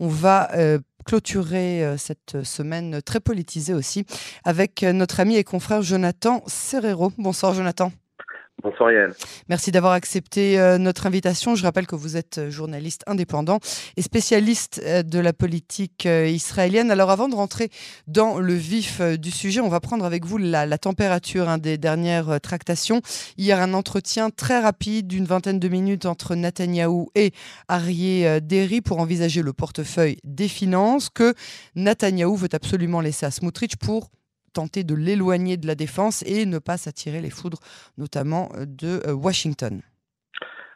On va clôturer cette semaine très politisée aussi avec notre ami et confrère Jonathan Serrero. Bonsoir Jonathan. Merci d'avoir accepté euh, notre invitation. Je rappelle que vous êtes euh, journaliste indépendant et spécialiste euh, de la politique israélienne. Alors avant de rentrer dans le vif du sujet, on va prendre avec vous la, température hein, des dernières tractations. Hier, un entretien très rapide d'une vingtaine de minutes entre Netanyahou et Arié Derry pour envisager le portefeuille des finances que Netanyahou veut absolument laisser à Smotrich pour tenter de l'éloigner de la défense et ne pas s'attirer les foudres, notamment euh, de euh, Washington.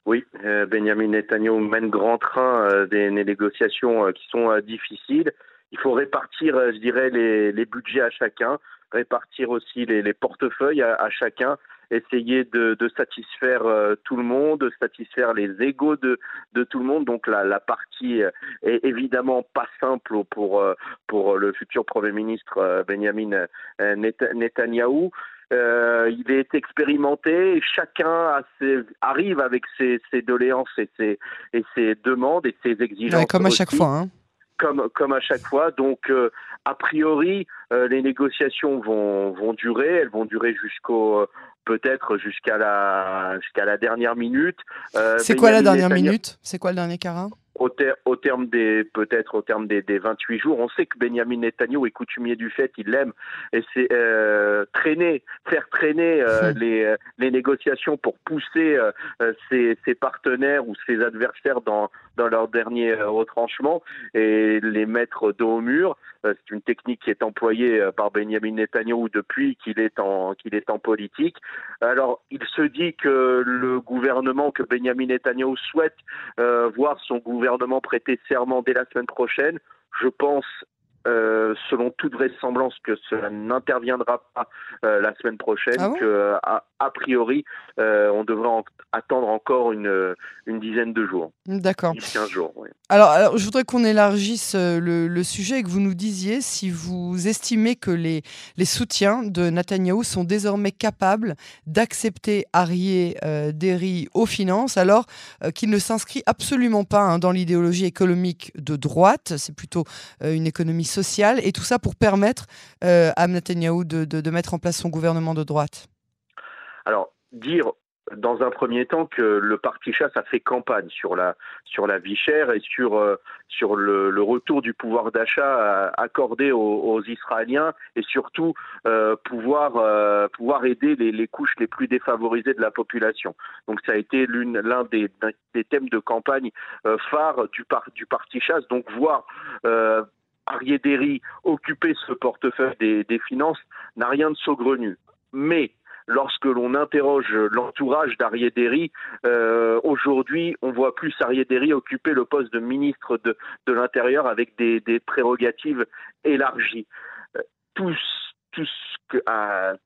Oui, euh, Benjamin Netanyahu mène grand train des, négociations qui sont difficiles. Il faut répartir, je dirais, les, budgets à chacun, répartir aussi les, portefeuilles à, chacun essayer de, satisfaire euh, tout le monde, satisfaire les égaux de, de tout le monde. Donc la, la partie euh, est évidemment pas simple pour, euh, pour le futur Premier ministre Benjamin Netanyahou. il est expérimenté, chacun arrive avec ses, ses, doléances et ses, et ses demandes et ses exigences. comme à chaque fois. Hein. Comme, comme à chaque fois. Donc, a priori, les négociations vont, vont durer. Elles vont durer jusqu'au peut-être jusqu'à la jusqu'à la dernière minute. Euh, c'est quoi la dernière minute? C'est quoi le dernier carat? Au, au, terme des peut-être au terme des, des, 28 jours, on sait que Benjamin Netanyahu est coutumier du fait, il l'aime et c'est euh, traîner, faire traîner euh, les, les négociations pour pousser ses, ses, partenaires ou ses adversaires dans dans leur dernier retranchement et les mettre dos au mur. C'est une technique qui est employée par Benjamin Netanyahu depuis qu'il est en qu'il est en politique. Alors, il se dit que le gouvernement, que Benjamin Netanyahu souhaite euh, voir son gouvernement prêter serment dès la semaine prochaine. Je pense euh, selon toute vraisemblance que cela n'interviendra pas euh, la semaine prochaine, ah que a, priori on devrait attendre encore une, une dizaine de jours. D'accord. 15 jours. Oui. Alors, alors, je voudrais qu'on élargisse le, le, sujet et que vous nous disiez si vous estimez que les, les soutiens de Netanyahou sont désormais capables d'accepter Arié Derry aux finances, alors qu'il ne s'inscrit absolument pas hein, dans l'idéologie économique de droite, c'est plutôt une économie et tout ça pour permettre euh, à Netanyahu de, de, mettre en place son gouvernement de droite? Alors, dire dans un premier temps que le parti chasse a fait campagne sur la sur la vie chère et sur euh, sur le, retour du pouvoir d'achat accordé aux, Israéliens et surtout euh, pouvoir euh, pouvoir aider les, couches les plus défavorisées de la population. Donc ça a été l'un des, des thèmes de campagne euh, phare du du parti chasse. Donc voir Arié occuper ce portefeuille des, des finances n'a rien de saugrenu. Mais lorsque l'on interroge l'entourage d'Arié euh, aujourd'hui, on voit plus Arié occuper le poste de ministre de, de l'Intérieur avec des, des, prérogatives élargies. Euh, tout, ce que,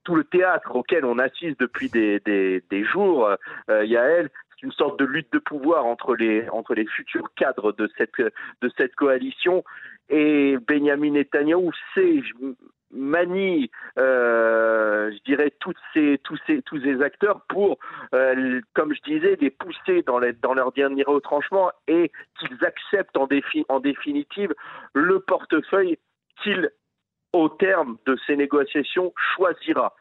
tout le théâtre auquel on assiste depuis des, des, des jours, euh, Yael, c'est une sorte de lutte de pouvoir entre les, entre les futurs cadres de cette, de cette coalition et Benjamin Netanyahu sait, manie, euh, je dirais, toutes ces, tous, ces, tous ces acteurs pour, euh, comme je disais, les pousser dans, les, dans leur dernier retranchement et qu'ils acceptent en, en définitive le portefeuille qu'il, au terme de ces négociations, choisira.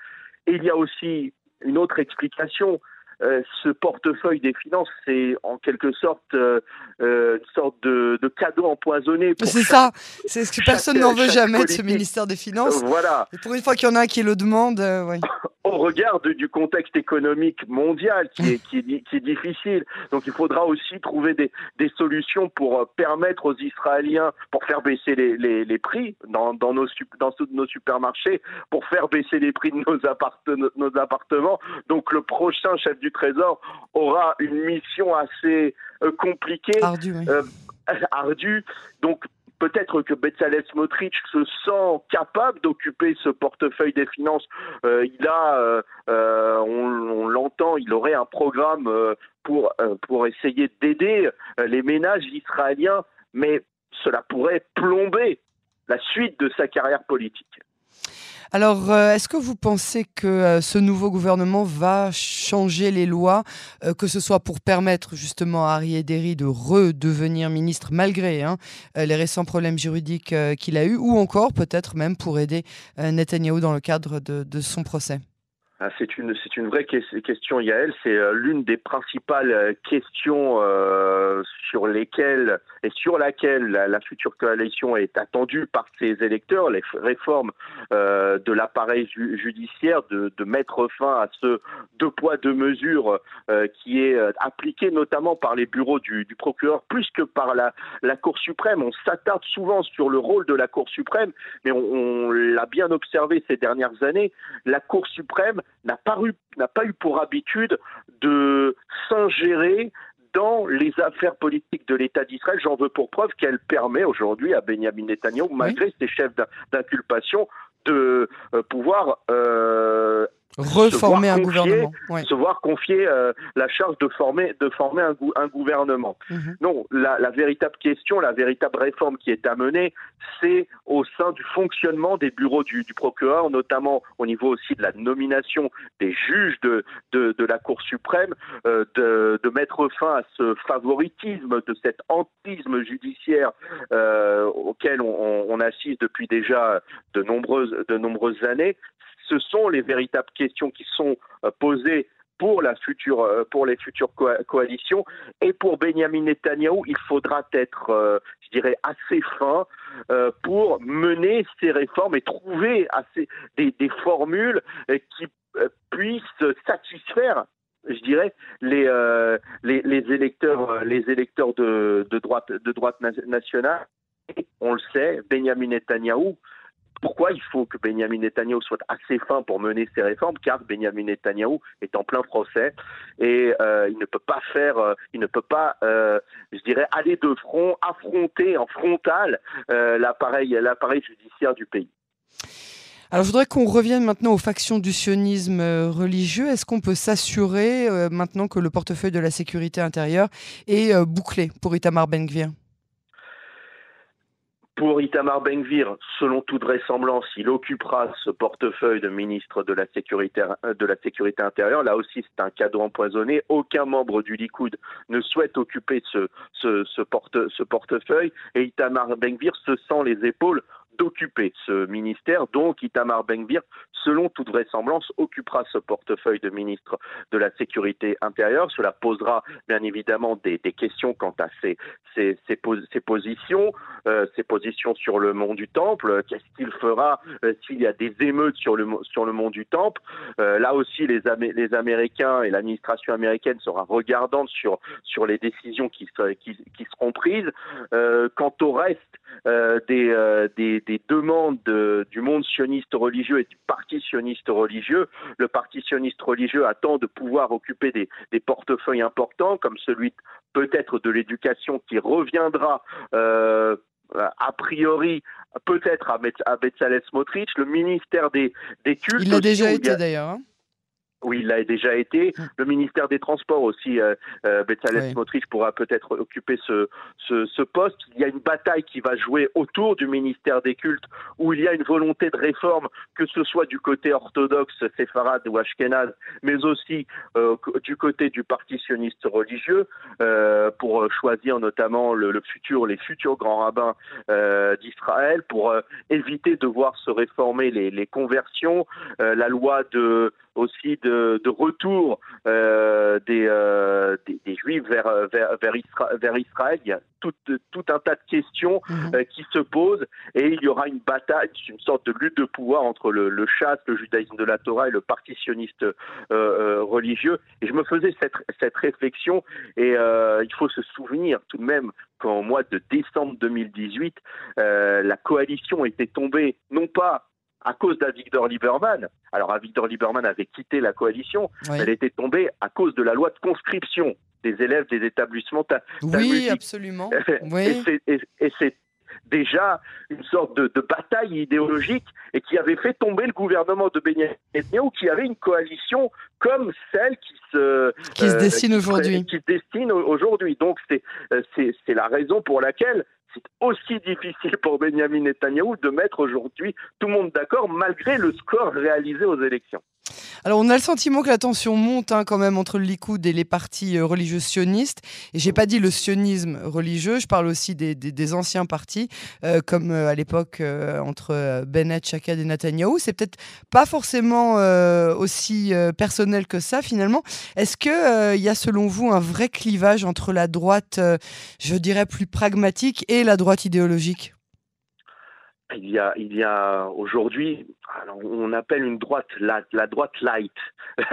Et il y a aussi une autre explication, euh, ce portefeuille des finances, c'est en quelque sorte euh, euh, une sorte de, de cadeau empoisonné. C'est ça, c'est ce que personne n'en veut jamais de ce ministère des Finances. Voilà. Et pour une fois qu'il y en a un qui le demande, oui. Au regard du contexte économique mondial qui est, qui, est, qui est difficile, donc il faudra aussi trouver des, des solutions pour permettre aux Israéliens, pour faire baisser les, les, les prix dans, dans, nos, dans nos supermarchés, pour faire baisser les prix de nos appartements. Donc le prochain chef du Trésor aura une mission assez euh, compliquée, euh, ardue. Donc peut-être que Bezalel Smotrich se sent capable d'occuper ce portefeuille des finances. Euh, il a, on, l'entend, il aurait un programme pour pour essayer d'aider les ménages israéliens, mais cela pourrait plomber la suite de sa carrière politique. Alors, euh, est-ce que vous pensez que euh, ce nouveau gouvernement va changer les lois, euh, que ce soit pour permettre justement à Ari Ederi de redevenir ministre malgré hein, les récents problèmes juridiques qu'il a eus, ou encore peut-être même pour aider Netanyahou dans le cadre de son procès? Ah, c'est une, vraie question, Yael. C'est l'une des principales questions sur lesquelles sur laquelle la, future coalition est attendue par ses électeurs. Les réformes de l'appareil judiciaire, de, mettre fin à ce deux poids deux mesures qui est appliqué notamment par les bureaux du, procureur plus que par la, Cour suprême. On s'attarde souvent sur le rôle de la Cour suprême, mais on, on l'a bien observé ces dernières années. La Cour suprême n'a pas, pas eu pour habitude de s'ingérer dans les affaires politiques de l'État d'Israël. J'en veux pour preuve qu'elle permet aujourd'hui à Benjamin Netanyahu, malgré ses chefs d'inculpation, de euh, pouvoir euh, reformer un gouvernement, se voir confier euh, la charge de former de former un, un gouvernement. Mhm. Non, la, la, véritable question, la véritable réforme qui est à mener, c'est au sein du fonctionnement des bureaux du, du, procureur, notamment au niveau aussi de la nomination des juges de de, de la Cour suprême, euh, de, de, mettre fin à ce favoritisme, de cet antisme judiciaire euh, auquel on, on, assiste depuis déjà de nombreuses de nombreuses années ce sont les véritables questions qui sont euh, posées pour la future euh, pour les futures coalitions. Et pour Benjamin Netanyahou il faudra être euh, je dirais assez fin pour mener ces réformes et trouver assez des, formules qui puissent satisfaire je dirais les, les, électeurs les électeurs de, de droite de droite nationale. On le sait Benjamin Netanyahou pourquoi il faut que Benjamin Netanyahu soit assez fin pour mener ces réformes Car Benjamin Netanyahu est en plein procès et euh, il ne peut pas faire, euh, il ne peut pas, euh, je dirais, aller de front, affronter en frontal l'appareil, l'appareil judiciaire du pays. Alors, je voudrais qu'on revienne maintenant aux factions du sionisme religieux. Est-ce qu'on peut s'assurer maintenant que le portefeuille de la sécurité intérieure est bouclé pour Itamar Ben-Gvir? Pour Itamar Ben-Gvir, selon toute vraisemblance, il occupera ce portefeuille de ministre de la sécurité, de la sécurité intérieure. Là aussi, c'est un cadeau empoisonné. Aucun membre du Likoud ne souhaite occuper ce, ce, ce, porte, ce portefeuille et Itamar Ben-Gvir se sent les épaules d'occuper ce ministère. Donc, Itamar Ben-Gvir, selon toute vraisemblance, occupera ce portefeuille de ministre de la Sécurité intérieure. Cela posera bien évidemment des, questions quant à ses, ses, ses, positions, euh, ses positions sur le mont du Temple. Qu'est-ce qu'il fera euh, s'il y a des émeutes sur le, sur le mont du Temple? Euh, Là aussi, les, les Américains et l'administration américaine sera regardante sur, sur les décisions qui, qui, qui seront prises. quant au reste des, des des demandes du monde sioniste religieux et du parti sioniste religieux. Le parti sioniste religieux attend de pouvoir occuper des, portefeuilles importants, comme celui peut-être de l'éducation qui reviendra. Euh, a priori, peut-être à, à Betzalel Smotrich, le ministère des, des cultes. Il l'a déjà été d'ailleurs. Hein. Oui, il l'a déjà été. Hum. Le ministère des Transports aussi, euh, euh Smotrich pourra peut-être occuper ce, ce, poste. Il y a une bataille qui va jouer autour du ministère des Cultes, où il y a une volonté de réforme, que ce soit du côté orthodoxe, séfarade ou ashkénaze, mais aussi euh, du côté du parti sioniste religieux, euh, pour choisir notamment le, futur, les futurs grands rabbins d'Israël, pour éviter de voir se réformer les, les conversions, la loi de aussi de, de retour euh, des, euh, des, des, juifs vers, vers, vers, vers, Israël. Il y a tout, tout un tas de questions mhm. euh, qui se posent et il y aura une bataille, une sorte de lutte de pouvoir entre le, le chasse, le judaïsme de la Torah et le parti sioniste euh, religieux. Et je me faisais cette, cette réflexion et il faut se souvenir tout de même qu'en mois de décembre 2018, la coalition était tombée non pas à cause d'Avigdor Lieberman. Alors Avigdor Lieberman avait quitté la coalition, elle était tombée à cause de la loi de conscription des élèves des établissements. Oui, absolument. Oui. Et c'est déjà une sorte de, bataille idéologique et qui avait fait tomber le gouvernement de Netanyahu, qui avait une coalition comme celle qui se, qui se dessine euh, aujourd'hui. Qui se destine aujourd'hui. Donc euh, c'est la raison pour laquelle c'est aussi difficile pour Benjamin Netanyahu de mettre aujourd'hui tout le monde d'accord malgré le score réalisé aux élections. Alors, on a le sentiment que la tension monte hein, quand même entre le Likoud et les partis euh, religieux sionistes. Et j'ai pas dit le sionisme religieux, je parle aussi des, anciens partis, euh, comme euh, à l'époque entre Bennett, Shaked et Netanyahou. C'est peut-être pas forcément aussi personnel que ça finalement. Est-ce qu'il y a selon vous un vrai clivage entre la droite, je dirais, plus pragmatique et la droite idéologique? Il y a, il y a aujourd'hui, on appelle une droite la, la droite light.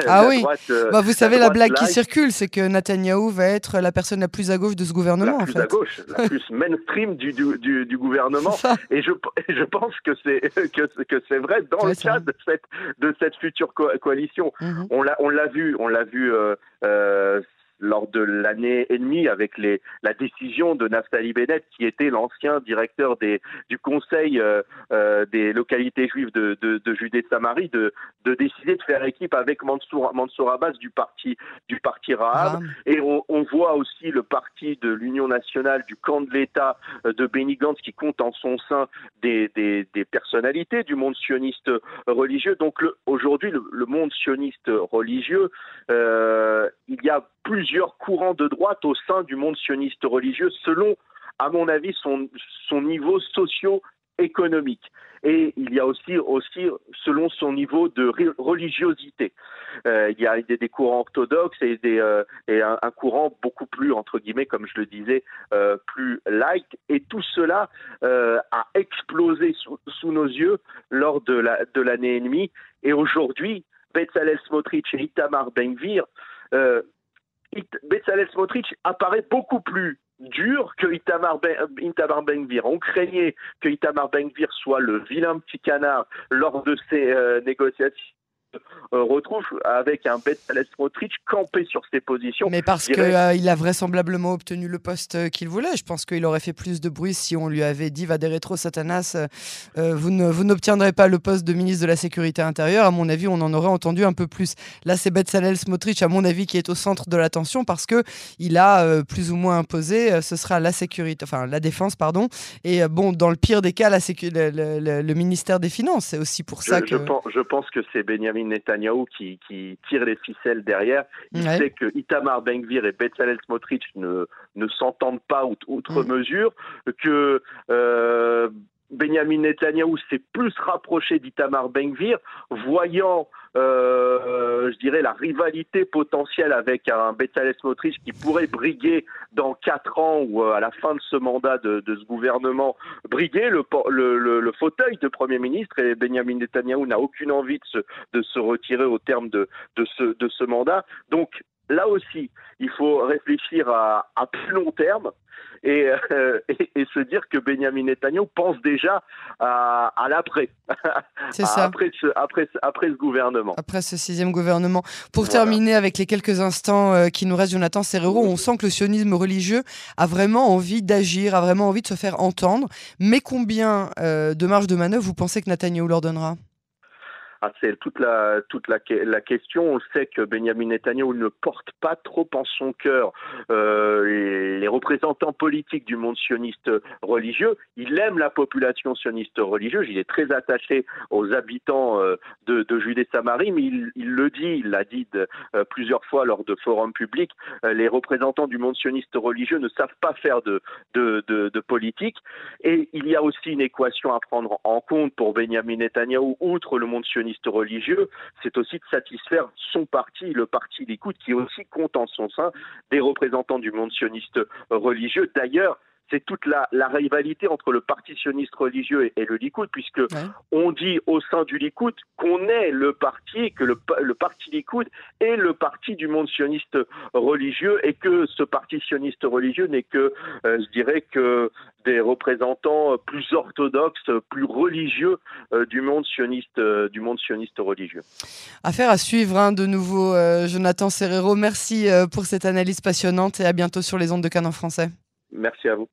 Ah oui. Euh, bah, vous savez la, blague qui circule, c'est que Netanyahou va être la personne la plus à gauche de ce gouvernement. La plus à gauche, la plus mainstream du, du, du, gouvernement. Et je, je pense que c'est que, que c'est vrai dans le cadre de cette de cette future coalition. Mhm. On l'a on l'a vu, on l'a vu. Euh, euh, lors de l'année et demie avec les, la décision de Naftali Bennett, qui était l'ancien directeur des, du Conseil euh, euh, des localités juives de, de, de Judée-Samarie, de, de décider de faire équipe avec Mansour, Mansour Abbas du parti, du parti Rahab. Et on, on, voit aussi le parti de l'Union nationale, du camp de l'État euh, de Benny Gantz, qui compte en son sein des, des, des personnalités du monde sioniste religieux. Donc aujourd'hui, le, le, monde sioniste religieux, euh, il y a plusieurs courants de droite au sein du monde sioniste religieux selon, à mon avis, son, son niveau socio-économique. Et il y a aussi, aussi selon son niveau de religiosité. Euh, il y a des, des, courants orthodoxes et, des, euh, et un, courant beaucoup plus, entre guillemets, comme je le disais, euh, plus light. Et tout cela euh, a explosé sous, sous, nos yeux lors de l'année la, de et demie. Et aujourd'hui, Bezalel Smotrich et Itamar Ben-Gvir euh, Bezalel Smotrich apparaît beaucoup plus dur que Itamar Ben, Ben-Gvir. On craignait que Itamar Ben-Gvir soit le vilain petit canard lors de ces euh, négociations euh, retrouve avec un Bezalel Smotrich campé sur ses positions. Mais parce qu'il euh, a vraisemblablement obtenu le poste euh, qu'il voulait. Je pense qu'il aurait fait plus de bruit si on lui avait dit va des rétro Satanas, vous, n'obtiendrez pas le poste de ministre de la Sécurité intérieure. À mon avis, on en aurait entendu un peu plus. Là, c'est Bezalel Smotrich, à mon avis, qui est au centre de l'attention parce que il a plus ou moins imposé, ce sera la sécurité, enfin la défense, pardon. Et bon, dans le pire des cas, la le, le, ministère des Finances. C'est aussi pour ça je, que. Je pense, je pense que c'est Benjamin Netanyahu qui, qui, tire les ficelles derrière. Il sait que Itamar Ben-Gvir et Bezalel Smotrich ne, ne s'entendent pas outre mm. mesure, que euh, Benjamin Netanyahu s'est plus rapproché d'Itamar Ben-Gvir, voyant euh, je dirais, la rivalité potentielle avec un Bezalel Smotrich qui pourrait briguer dans quatre ans ou euh, à la fin de ce mandat de, ce gouvernement, briguer le, fauteuil de Premier ministre et Benjamin Netanyahu n'a aucune envie de se, retirer au terme de, ce, mandat. Donc là aussi, il faut réfléchir à plus long terme et, euh, et, et, se dire que Benjamin Netanyahu pense déjà à, à l'après. C'est ça. Après ce, après, après ce gouvernement. Après ce sixième gouvernement. Pour voilà. terminer avec les quelques instants euh, qui nous restent, Jonathan Serrero, on sent que le sionisme religieux a vraiment envie d'agir, a vraiment envie de se faire entendre. Mais combien euh, de marge de manœuvre vous pensez que Netanyahu leur donnera? Ah, c'est toute la question. On sait que Benjamin Netanyahu ne porte pas trop en son cœur euh, les, représentants politiques du monde sioniste religieux. Il aime la population sioniste religieuse. Il est très attaché aux habitants euh, de, Judée-Samarie, mais il, le dit, il l'a dit euh, plusieurs fois lors de forums publics. Les représentants du monde sioniste religieux ne savent pas faire de, de politique. Et il y a aussi une équation à prendre en compte pour Benjamin Netanyahu, outre le monde sioniste religieux, c'est aussi de satisfaire son parti, le parti Likoud, qui aussi compte en son sein des représentants du monde sioniste religieux. D'ailleurs, c'est toute la, la, rivalité entre le parti sioniste religieux et, et le Likoud, puisque ouais. on dit au sein du Likoud qu'on est le parti, que le, le, parti Likoud est le parti du monde sioniste religieux, et que ce parti sioniste religieux n'est que, euh, je dirais que des représentants plus orthodoxes, plus religieux euh, du monde sioniste, euh, du monde sioniste religieux. Affaire à suivre hein, de nouveau, Jonathan Serrero. Merci pour cette analyse passionnante et à bientôt sur les ondes de Canon français. Merci à vous.